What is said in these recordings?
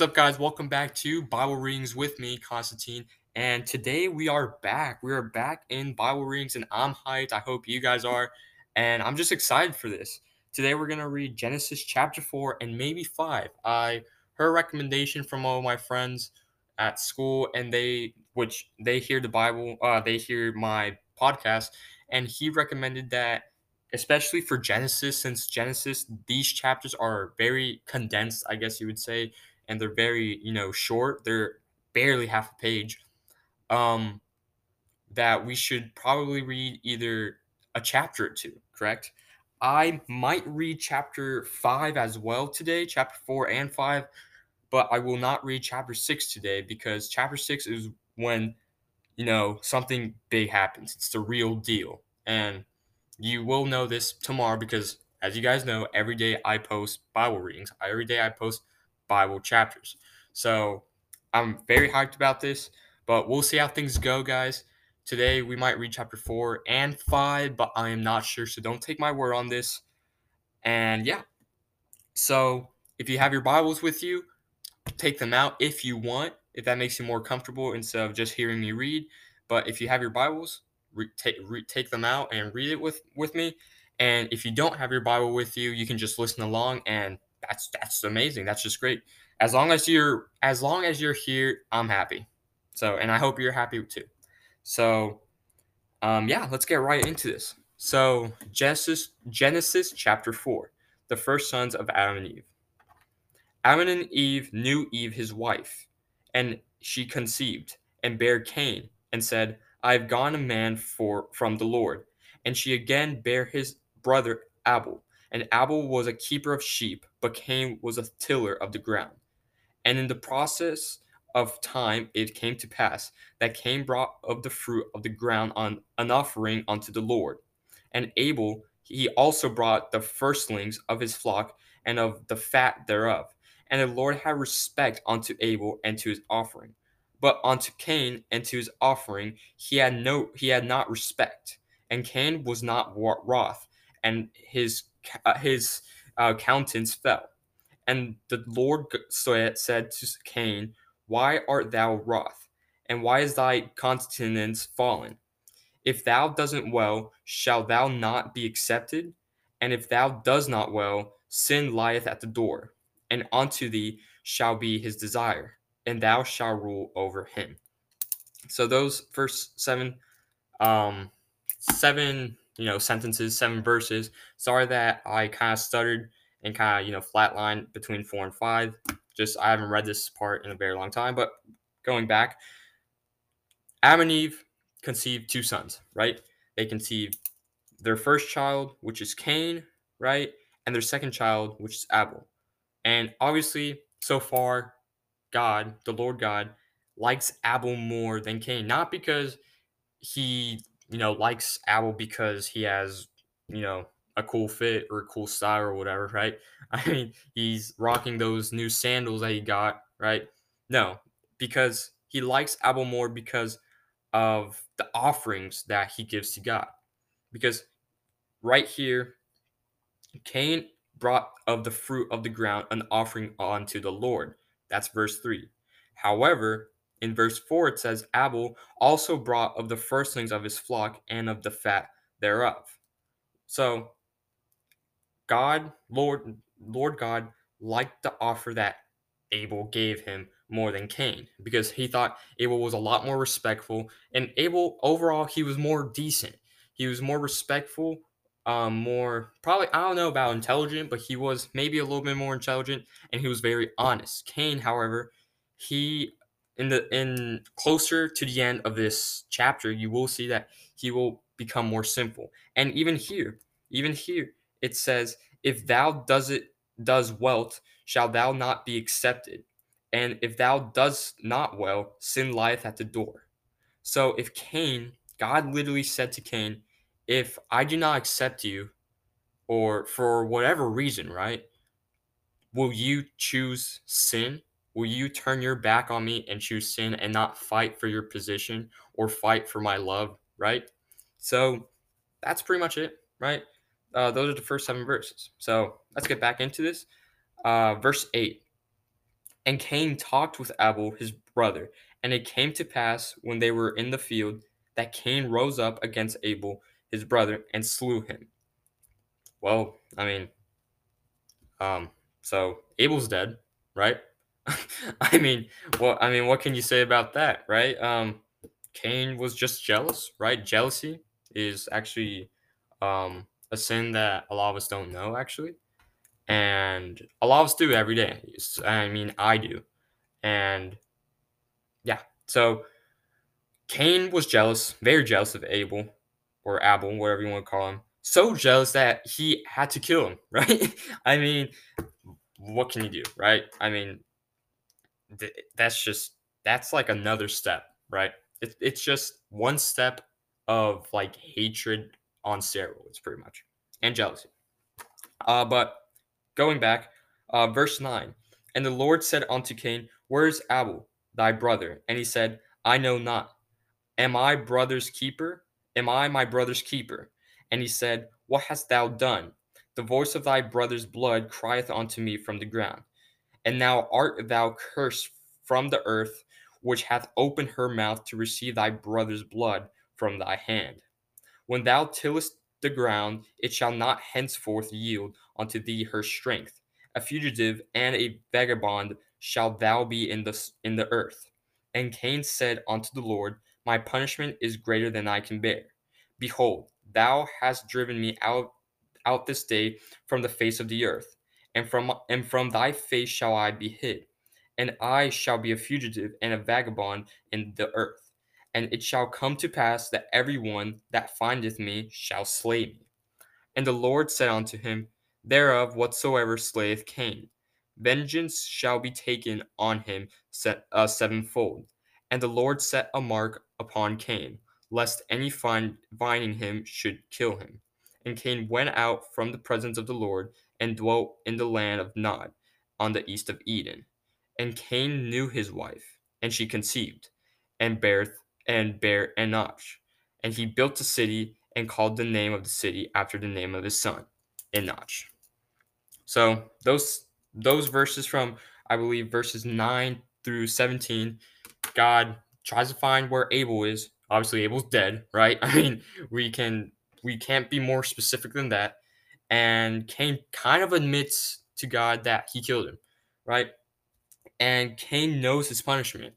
what's up, guys? Welcome back to Bible Readings with me, Constantine. And today we are back. We are back in Bible Readings, and I'm hyped. I hope you guys are. And I'm just excited for this. Today we're going to read Genesis chapter 4 and maybe 5. I heard a recommendation from all my friends at school, and they, which they hear the Bible, uh, they hear my podcast, and he recommended that especially for Genesis, since Genesis, these chapters are very condensed, I guess you would say, and they're very, you know, short. They're barely half a page. Um, that we should probably read either a chapter or two, correct? I might read chapter five as well today, chapter four and five, but I will not read chapter six today because chapter six is when, you know, something big happens. It's the real deal. And you will know this tomorrow because, as you guys know, every day I post Bible readings. Every day I post Bible chapters. So I'm very hyped about this, but we'll see how things go, guys. Today we might read chapter four and five, but I am not sure. So don't take my word on this. And yeah. So if you have your Bibles with you, take them out if you want, if that makes you more comfortable instead of just hearing me read. But if you have your Bibles, re- take re- take them out and read it with with me. And if you don't have your Bible with you, you can just listen along, and that's that's amazing. That's just great. As long as you're as long as you're here, I'm happy. So, and I hope you're happy too. So, um, yeah, let's get right into this. So, Genesis Genesis chapter four, the first sons of Adam and Eve. Adam and Eve knew Eve his wife, and she conceived and bare Cain, and said, I have gone a man for from the Lord. And she again bare his brother Abel. And Abel was a keeper of sheep, but Cain was a tiller of the ground. And in the process of time it came to pass that Cain brought of the fruit of the ground on an offering unto the Lord. And Abel he also brought the firstlings of his flock and of the fat thereof. And the Lord had respect unto Abel and to his offering. But unto Cain and to his offering he had no he had not respect, and Cain was not wroth, and his uh, his uh, countenance fell. And the Lord said to Cain, Why art thou wroth, and why is thy countenance fallen? If thou doesn't well, shall thou not be accepted? And if thou does not well, sin lieth at the door, and unto thee shall be his desire and thou shalt rule over him. So those first seven, um, seven, you know, sentences, seven verses. Sorry that I kind of stuttered and kind of, you know, flatlined between four and five. Just I haven't read this part in a very long time, but going back, Adam and Eve conceived two sons, right? They conceived their first child, which is Cain, right? And their second child, which is Abel. And obviously, so far, God, the Lord God, likes Abel more than Cain. Not because he, you know, likes Abel because he has, you know, a cool fit or a cool style or whatever, right? I mean, he's rocking those new sandals that he got, right? No, because he likes Abel more because of the offerings that he gives to God. Because right here, Cain brought of the fruit of the ground an offering unto the Lord. That's verse 3. However, in verse 4 it says, Abel also brought of the firstlings of his flock and of the fat thereof. So God, Lord, Lord God liked the offer that Abel gave him more than Cain because he thought Abel was a lot more respectful. And Abel, overall, he was more decent. He was more respectful um, more probably I don't know about intelligent, but he was maybe a little bit more intelligent, and he was very honest. Cain, however, he in the in closer to the end of this chapter, you will see that he will become more simple. And even here, even here, it says, "If thou does it does wealth, shall thou not be accepted." And if thou does not well, sin lieth at the door. So if Cain, God literally said to Cain, if I do not accept you, or for whatever reason, right? Will you choose sin? Will you turn your back on me and choose sin and not fight for your position or fight for my love, right? So that's pretty much it, right? Uh, those are the first seven verses. So let's get back into this. Uh, verse 8 And Cain talked with Abel his brother, and it came to pass when they were in the field that Cain rose up against Abel his brother and slew him. Well, I mean, um, so Abel's dead, right? I mean, well, I mean, what can you say about that, right? Um, Cain was just jealous, right? Jealousy is actually um, a sin that a lot of us don't know, actually, and a lot of us do every day. I mean, I do, and yeah. So Cain was jealous, very jealous of Abel or Abel, whatever you want to call him. So jealous that he had to kill him, right? I mean, what can you do, right? I mean, th- that's just that's like another step, right? It, it's just one step of like hatred on steroids, pretty much, and jealousy. Uh, but going back, uh, verse nine, and the Lord said unto Cain, Where is Abel, thy brother? And he said, I know not. Am I brother's keeper? Am I my brother's keeper? And he said, What hast thou done? The voice of thy brother's blood crieth unto me from the ground. And now art thou cursed from the earth, which hath opened her mouth to receive thy brother's blood from thy hand. When thou tillest the ground, it shall not henceforth yield unto thee her strength. A fugitive and a vagabond shalt thou be in the in the earth. And Cain said unto the Lord, My punishment is greater than I can bear. Behold, thou hast driven me out out this day from the face of the earth, and from and from thy face shall I be hid, and I shall be a fugitive and a vagabond in the earth. And it shall come to pass that every one that findeth me shall slay me. And the Lord said unto him, Thereof whatsoever slayeth Cain, vengeance shall be taken on him set, uh, sevenfold. And the Lord set a mark upon Cain, lest any find finding him should kill him. And Cain went out from the presence of the Lord and dwelt in the land of Nod, on the east of Eden. And Cain knew his wife, and she conceived, and bare and bare Enoch. And he built a city and called the name of the city after the name of his son, Enoch. So those those verses from I believe verses nine through seventeen, God tries to find where Abel is. Obviously, Abel's dead, right? I mean, we can we can't be more specific than that. And Cain kind of admits to God that he killed him, right? And Cain knows his punishment.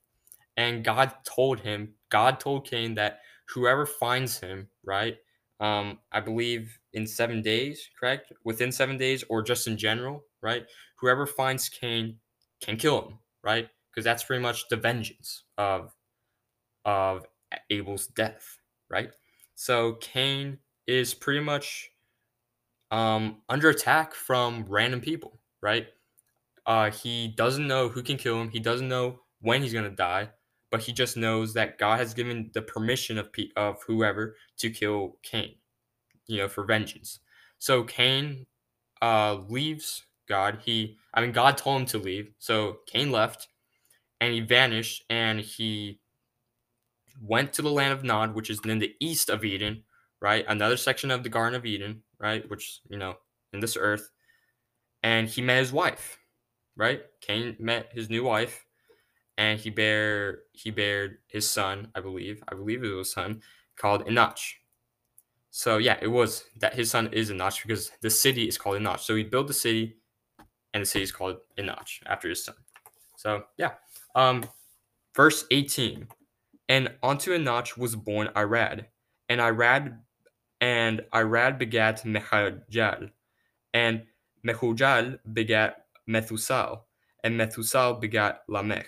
And God told him, God told Cain that whoever finds him, right? Um, I believe in seven days, correct? Within seven days, or just in general, right? Whoever finds Cain can kill him, right? Because that's pretty much the vengeance of of Abel's death, right? So Cain is pretty much um, under attack from random people, right? Uh, he doesn't know who can kill him. He doesn't know when he's gonna die, but he just knows that God has given the permission of pe- of whoever to kill Cain, you know, for vengeance. So Cain uh, leaves God. He, I mean, God told him to leave, so Cain left, and he vanished, and he went to the land of Nod, which is in the east of Eden, right? Another section of the Garden of Eden, right? Which, you know, in this earth. And he met his wife, right? Cain met his new wife, and he bare he bared his son, I believe. I believe it was a son called Enoch. So yeah, it was that his son is Enoch because the city is called Enoch. So he built the city, and the city is called Enoch after his son. So yeah, um, verse eighteen, and unto Enoch was born Irad, and Irad and Irad begat Mehujael, and Mehujael begat Methusael, and Methusael begat Lamech.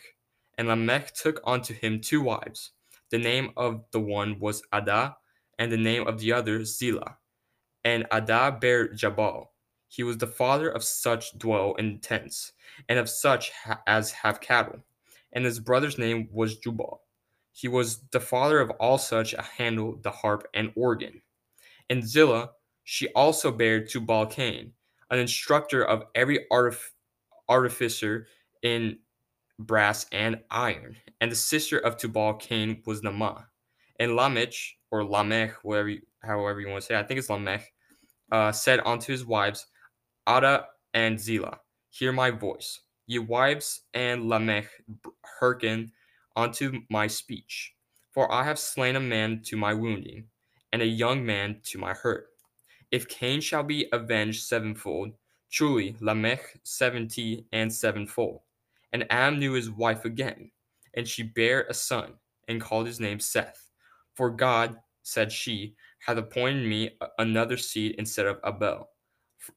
And Lamech took unto him two wives. The name of the one was Adah, and the name of the other Zillah. And Adah bare Jabal. He was the father of such dwell in tents, and of such ha- as have cattle. And his brother's name was Jubal. He was the father of all such as handle the harp and organ. And Zillah, she also bare to Cain, an instructor of every artif- artificer in brass and iron. And the sister of Tubal Cain was Naamah. And Lamech, or Lamech, whatever you, however you want to say, I think it's Lamech, uh, said unto his wives, Adah and Zillah, hear my voice. ye wives and Lamech hearken unto my speech. For I have slain a man to my wounding, and a young man to my hurt. If Cain shall be avenged sevenfold, truly Lamech seventy and sevenfold. And Adam knew his wife again, and she bare a son, and called his name Seth. For God, said she, hath appointed me another seed instead of Abel,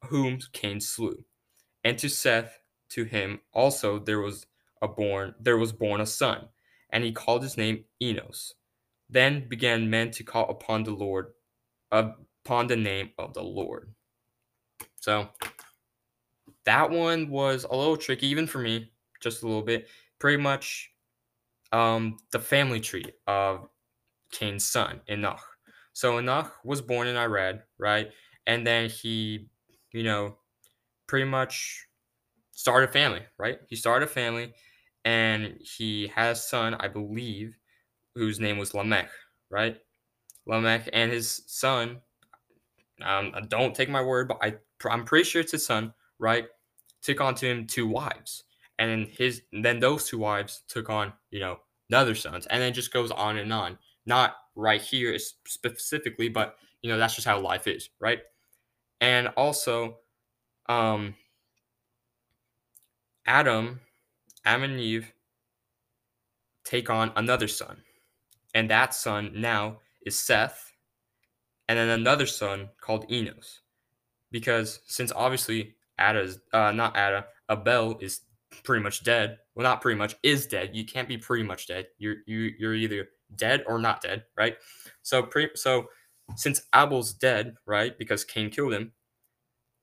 whom Cain slew. And to Seth, to him also there was a born there was born a son, and he called his name Enos. Then began men to call upon the Lord, upon the name of the Lord. So that one was a little tricky, even for me, just a little bit. Pretty much um, the family tree of Cain's son, Enoch. So Enoch was born in Irad, right? And then he, you know, pretty much started a family, right? He started a family and he had a son, I believe, whose name was Lamech, right? Lamech and his son, um, don't take my word, but I, I'm pretty sure it's his son, right? Took on to him two wives. And then his then those two wives took on, you know, another sons. And then just goes on and on. Not right here specifically, but you know, that's just how life is, right? And also, um, Adam, Adam and Eve take on another son. And that son now is Seth, and then another son called Enos. Because since obviously Adah's uh, not Adah, Abel is pretty much dead. Well, not pretty much is dead. You can't be pretty much dead. You're you you're either dead or not dead, right? So pre so since Abel's dead, right, because Cain killed him,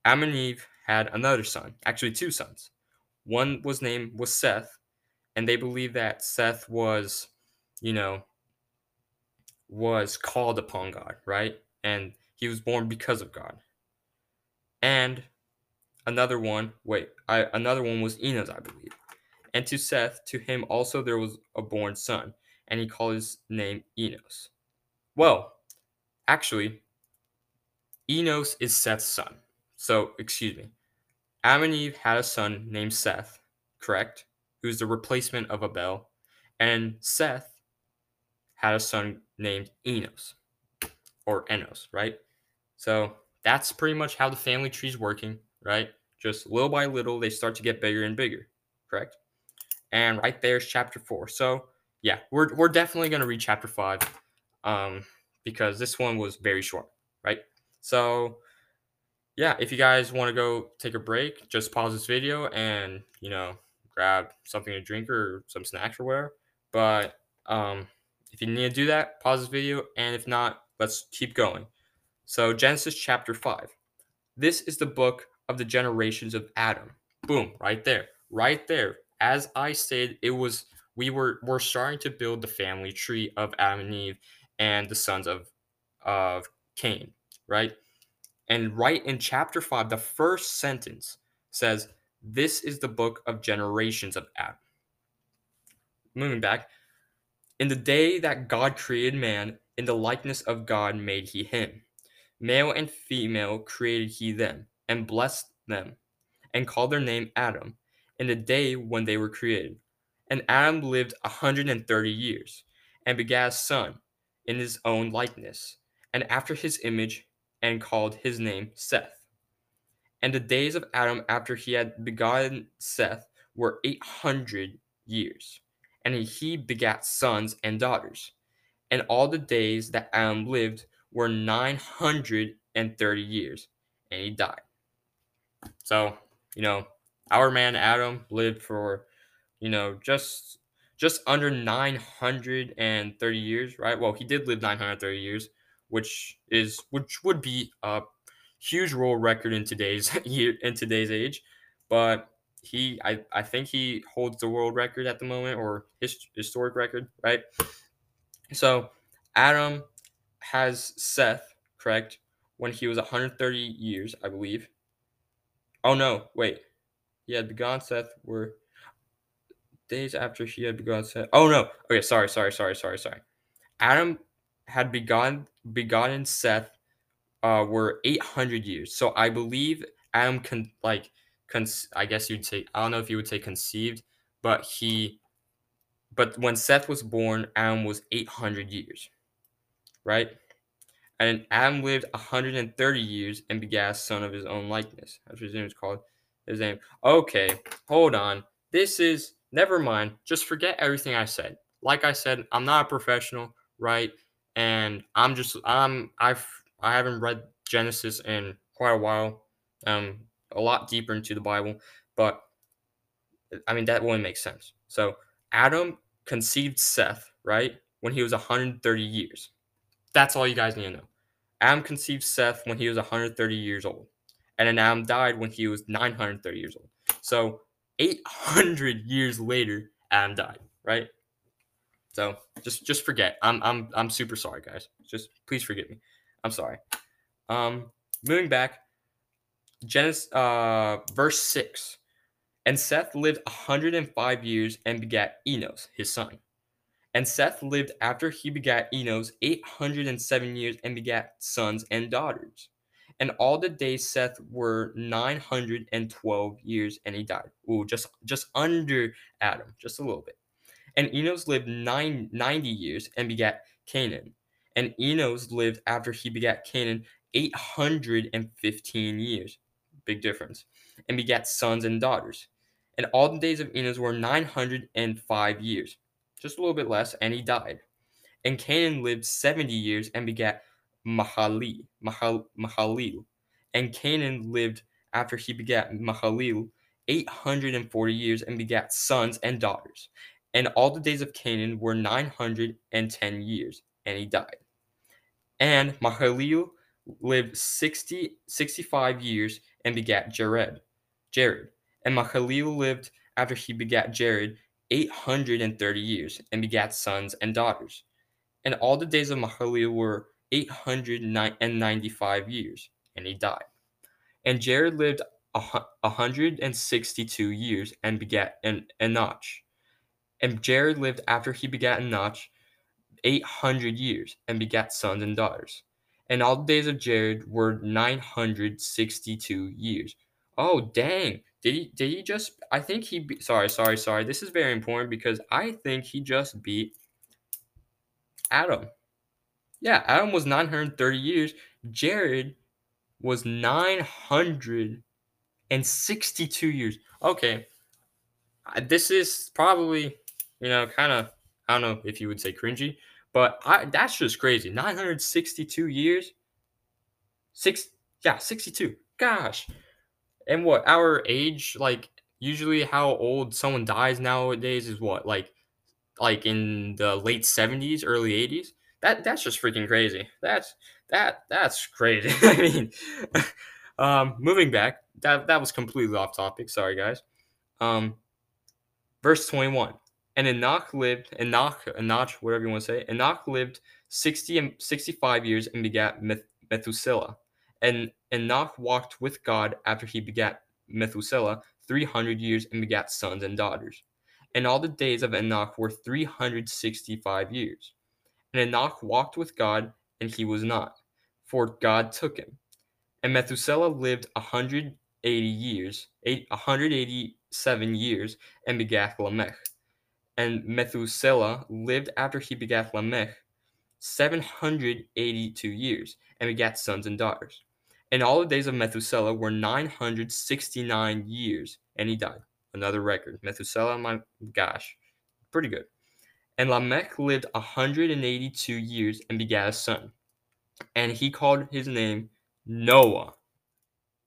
Adam and Eve had another son, actually two sons. One was named was Seth, and they believe that Seth was, you know, was called upon God, right? And he was born because of God. And another one, wait, I, another one was Enos, I believe. And to Seth, to him also there was a born son, and he called his name Enos. Well, actually, Enos is Seth's son. So, excuse me. Adam and Eve had a son named Seth, correct? Who's the replacement of Abel. And Seth had a son named Enos or Enos, right? So that's pretty much how the family tree is working, right? Just little by little, they start to get bigger and bigger, correct? And right there's chapter four. So yeah, we're, we're definitely going to read chapter five um, because this one was very short, right? So yeah, if you guys want to go take a break, just pause this video and, you know, grab something to drink or some snacks or whatever. But um, if you need to do that, pause this video. And if not, let's keep going. So, Genesis chapter 5. This is the book of the generations of Adam. Boom, right there. Right there. As I said, it was we were we're starting to build the family tree of Adam and Eve and the sons of of Cain, right? And right in chapter 5, the first sentence says, This is the book of generations of Adam. Moving back, in the day that God created man, in the likeness of God made he him. Male and female created he them, and blessed them, and called their name Adam, in the day when they were created. And Adam lived a hundred and thirty years, and begat a son in his own likeness, and after his image, and called his name Seth. And the days of Adam after he had begotten Seth were eight hundred years, and he begat sons and daughters. And all the days that Adam lived were nine hundred and thirty years, and he died. So, you know, our man Adam lived for, you know, just just under 930 years, right? Well, he did live 930 years, which is which would be a huge world record in today's year in today's age. But he, I, I think he holds the world record at the moment or his, historic record, right? So Adam has Seth, correct? When he was 130 years, I believe. Oh no, wait. He had begun Seth were days after he had begun Seth. Oh no. Okay, sorry, sorry, sorry, sorry, sorry. Adam had begun begotten Seth uh, were 800 years. So I believe Adam can like con- I guess you'd say I don't know if you would say conceived, but he but when Seth was born, Adam was 800 years. Right? And Adam lived 130 years and begat a son of his own likeness. That's what his name was called. His name. Okay, hold on. This is never mind. Just forget everything I said. Like I said, I'm not a professional, right? And I'm just I'm I've I haven't read Genesis in quite a while. Um a lot deeper into the Bible, but I mean that wouldn't make sense. So Adam conceived Seth, right? When he was 130 years. That's all you guys need to know. Adam conceived Seth when he was 130 years old. And then Adam died when he was 930 years old. So 800 years later, Adam died, right? So just just forget. I'm I'm I'm super sorry, guys. Just please forgive me. I'm sorry. Um, moving back, Genesis, uh, verse six, and Seth lived 105 years and begat Enos, his son. And Seth lived after he begat Enos 807 years and begat sons and daughters. And all the days Seth were 912 years and he died. Ooh, just just under Adam, just a little bit. And Enos lived nine, 90 years and begat Cainan. And Enos lived after he begat Cainan 815 years. Big difference. And begat sons and daughters. And all the days of Enos were 905 years just a little bit less, and he died. And Cainan lived 70 years and begat Mahali, Mahal, Mahalil. And Cainan lived after he begat Mahalil 840 years and begat sons and daughters. And all the days of Cainan were 910 years, and he died. And Mahalil lived 60, 65 years and begat Jared. Jared. And Mahalil lived after he begat Jared 830 years and begat sons and daughters. And all the days of Mahalalel were 895 years, and he died. And Jared lived 162 years and begat Enoch. And Jared lived after he begat Enoch 800 years and begat sons and daughters. And all the days of Jared were 962 years. Oh, dang. Did he did he just I think he be, sorry, sorry, sorry. This is very important because I think he just beat Adam. Yeah, Adam was 930 years. Jared was 962 years. Okay. This is probably, you know, kind of I don't know if you would say cringy, but I that's just crazy. 962 years. 6 yeah, 62. Gosh. And what our age like usually how old someone dies nowadays is what like like in the late 70s early 80s that that's just freaking crazy. That's that that's crazy. I mean um moving back that that was completely off topic. Sorry guys. Um verse 21 and enoch lived enoch enoch whatever you want to say enoch lived 60 and 65 years and begat methuselah and Enoch walked with God after he begat Methuselah 300 years and begat sons and daughters. And all the days of Enoch were 365 years. And Enoch walked with God, and he was not, for God took him. And Methuselah lived 180 years, 187 years, and begat Lamech. And Methuselah lived after he begat Lamech 782 years, and begat sons and daughters. And all the days of Methuselah were 969 years, and he died. Another record. Methuselah, my gosh, pretty good. And Lamech lived 182 years and begat a son. And he called his name Noah.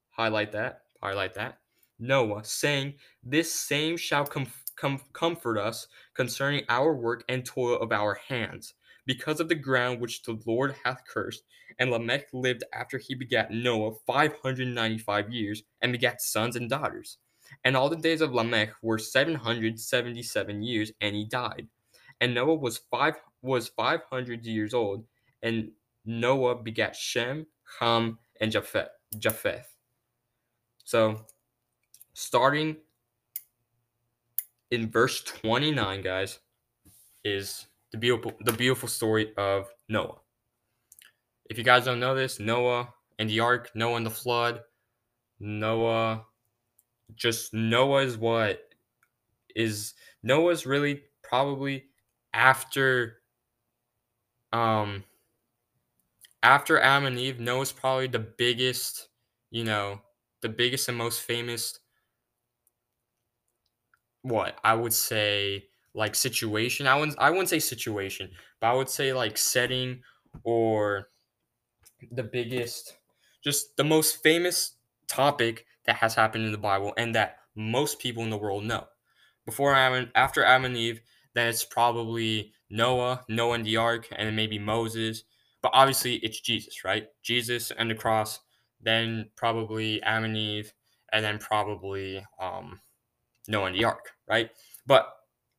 Highlight that. Highlight that. Noah, saying, This same shall com- com- comfort us concerning our work and toil of our hands because of the ground which the Lord hath cursed. And Lamech lived after he begat Noah 595 years, and begat sons and daughters. And all the days of Lamech were 777 years, and he died. And Noah was five was 500 years old, and Noah begat Shem, Ham, and Japheth. Japheth. So, starting in verse 29, guys, is the beautiful the beautiful story of Noah. If you guys don't know this, Noah and the ark, Noah and the flood, Noah just Noah's what is Noah's really probably after um after Adam and Eve, Noah's probably the biggest, you know, the biggest and most famous what I would say like situation. I wouldn't I wouldn't say situation, but I would say like setting or the biggest just the most famous topic that has happened in the Bible and that most people in the world know. Before Adam after Adam and Eve, then it's probably Noah, Noah and the ark, and maybe Moses. But obviously it's Jesus, right? Jesus and the cross, then probably Adam and Eve, and then probably um Noah ark, right? But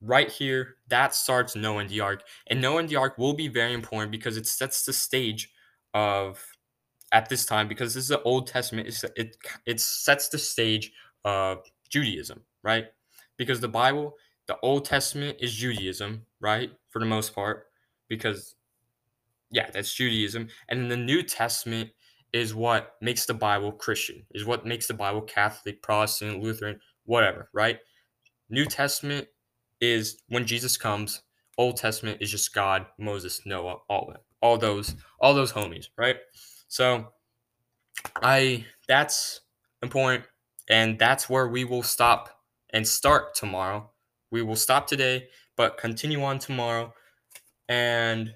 right here, that starts Noah ark. And Noah ark will be very important because it sets the stage of at this time because this is the Old Testament. It it sets the stage of Judaism, right? Because the Bible, the Old Testament is Judaism, right, for the most part. Because yeah, that's Judaism, and then the New Testament is what makes the Bible Christian, is what makes the Bible Catholic, Protestant, Lutheran, whatever, right? New Testament is when Jesus comes. Old Testament is just God, Moses, Noah, all them, all those, all those homies, right? So I that's important, and that's where we will stop and start tomorrow. We will stop today, but continue on tomorrow. And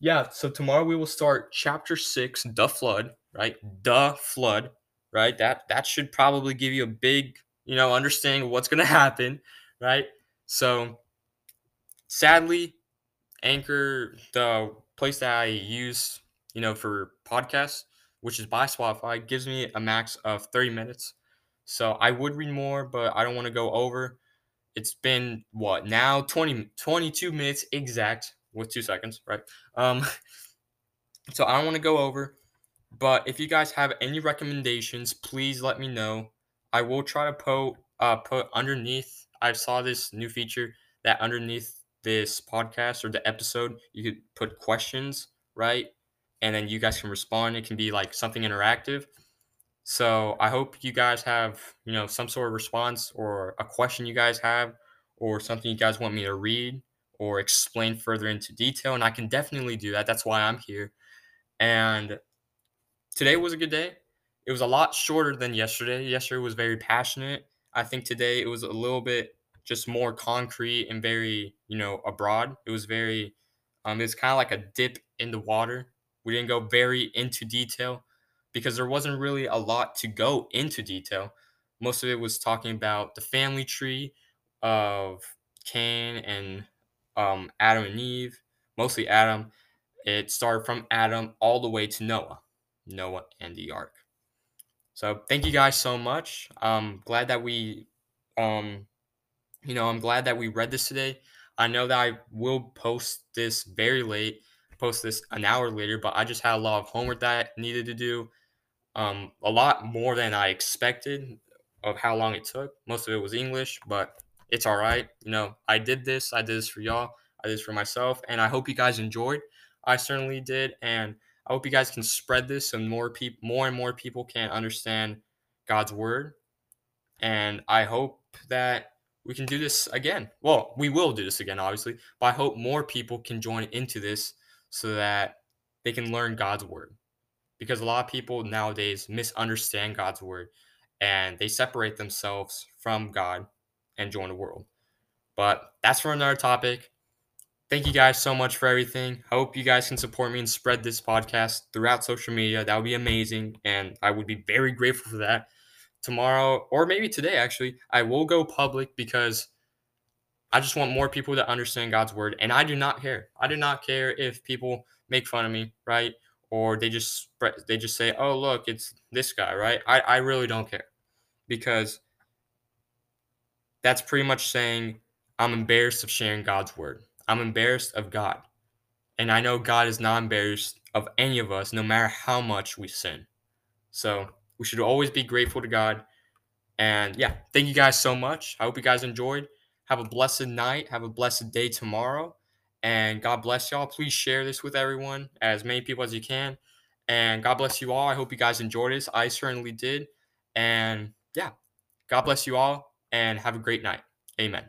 yeah, so tomorrow we will start chapter six, the flood, right? The flood, right? That that should probably give you a big, you know, understanding what's gonna happen, right? So sadly, Anchor, the place that I use, you know, for podcasts, which is by Spotify, gives me a max of 30 minutes. So I would read more, but I don't want to go over. It's been what now 20 22 minutes exact with 2 seconds, right? Um so I don't want to go over, but if you guys have any recommendations, please let me know. I will try to put uh put underneath I saw this new feature that underneath this podcast or the episode, you could put questions, right? And then you guys can respond. It can be like something interactive. So I hope you guys have, you know, some sort of response or a question you guys have or something you guys want me to read or explain further into detail. And I can definitely do that. That's why I'm here. And today was a good day. It was a lot shorter than yesterday. Yesterday was very passionate. I think today it was a little bit just more concrete and very, you know, abroad. It was very, um, it's kind of like a dip in the water. We didn't go very into detail because there wasn't really a lot to go into detail. Most of it was talking about the family tree of Cain and um, Adam and Eve, mostly Adam. It started from Adam all the way to Noah, Noah and the ark. So thank you guys so much. I'm glad that we um, you know, I'm glad that we read this today. I know that I will post this very late, post this an hour later, but I just had a lot of homework that I needed to do. Um, a lot more than I expected of how long it took. Most of it was English, but it's all right. You know, I did this. I did this for y'all. I did this for myself, and I hope you guys enjoyed. I certainly did, and I hope you guys can spread this so more people, more and more people can understand God's word. And I hope that we can do this again. Well, we will do this again, obviously, but I hope more people can join into this so that they can learn God's word. Because a lot of people nowadays misunderstand God's word and they separate themselves from God and join the world. But that's for another topic. Thank you guys so much for everything. I hope you guys can support me and spread this podcast throughout social media. That would be amazing. And I would be very grateful for that tomorrow or maybe today actually i will go public because i just want more people to understand god's word and i do not care i do not care if people make fun of me right or they just they just say oh look it's this guy right i, I really don't care because that's pretty much saying i'm embarrassed of sharing god's word i'm embarrassed of god and i know god is not embarrassed of any of us no matter how much we sin so we should always be grateful to God. And yeah, thank you guys so much. I hope you guys enjoyed. Have a blessed night. Have a blessed day tomorrow. And God bless y'all. Please share this with everyone, as many people as you can. And God bless you all. I hope you guys enjoyed this. I certainly did. And yeah, God bless you all and have a great night. Amen.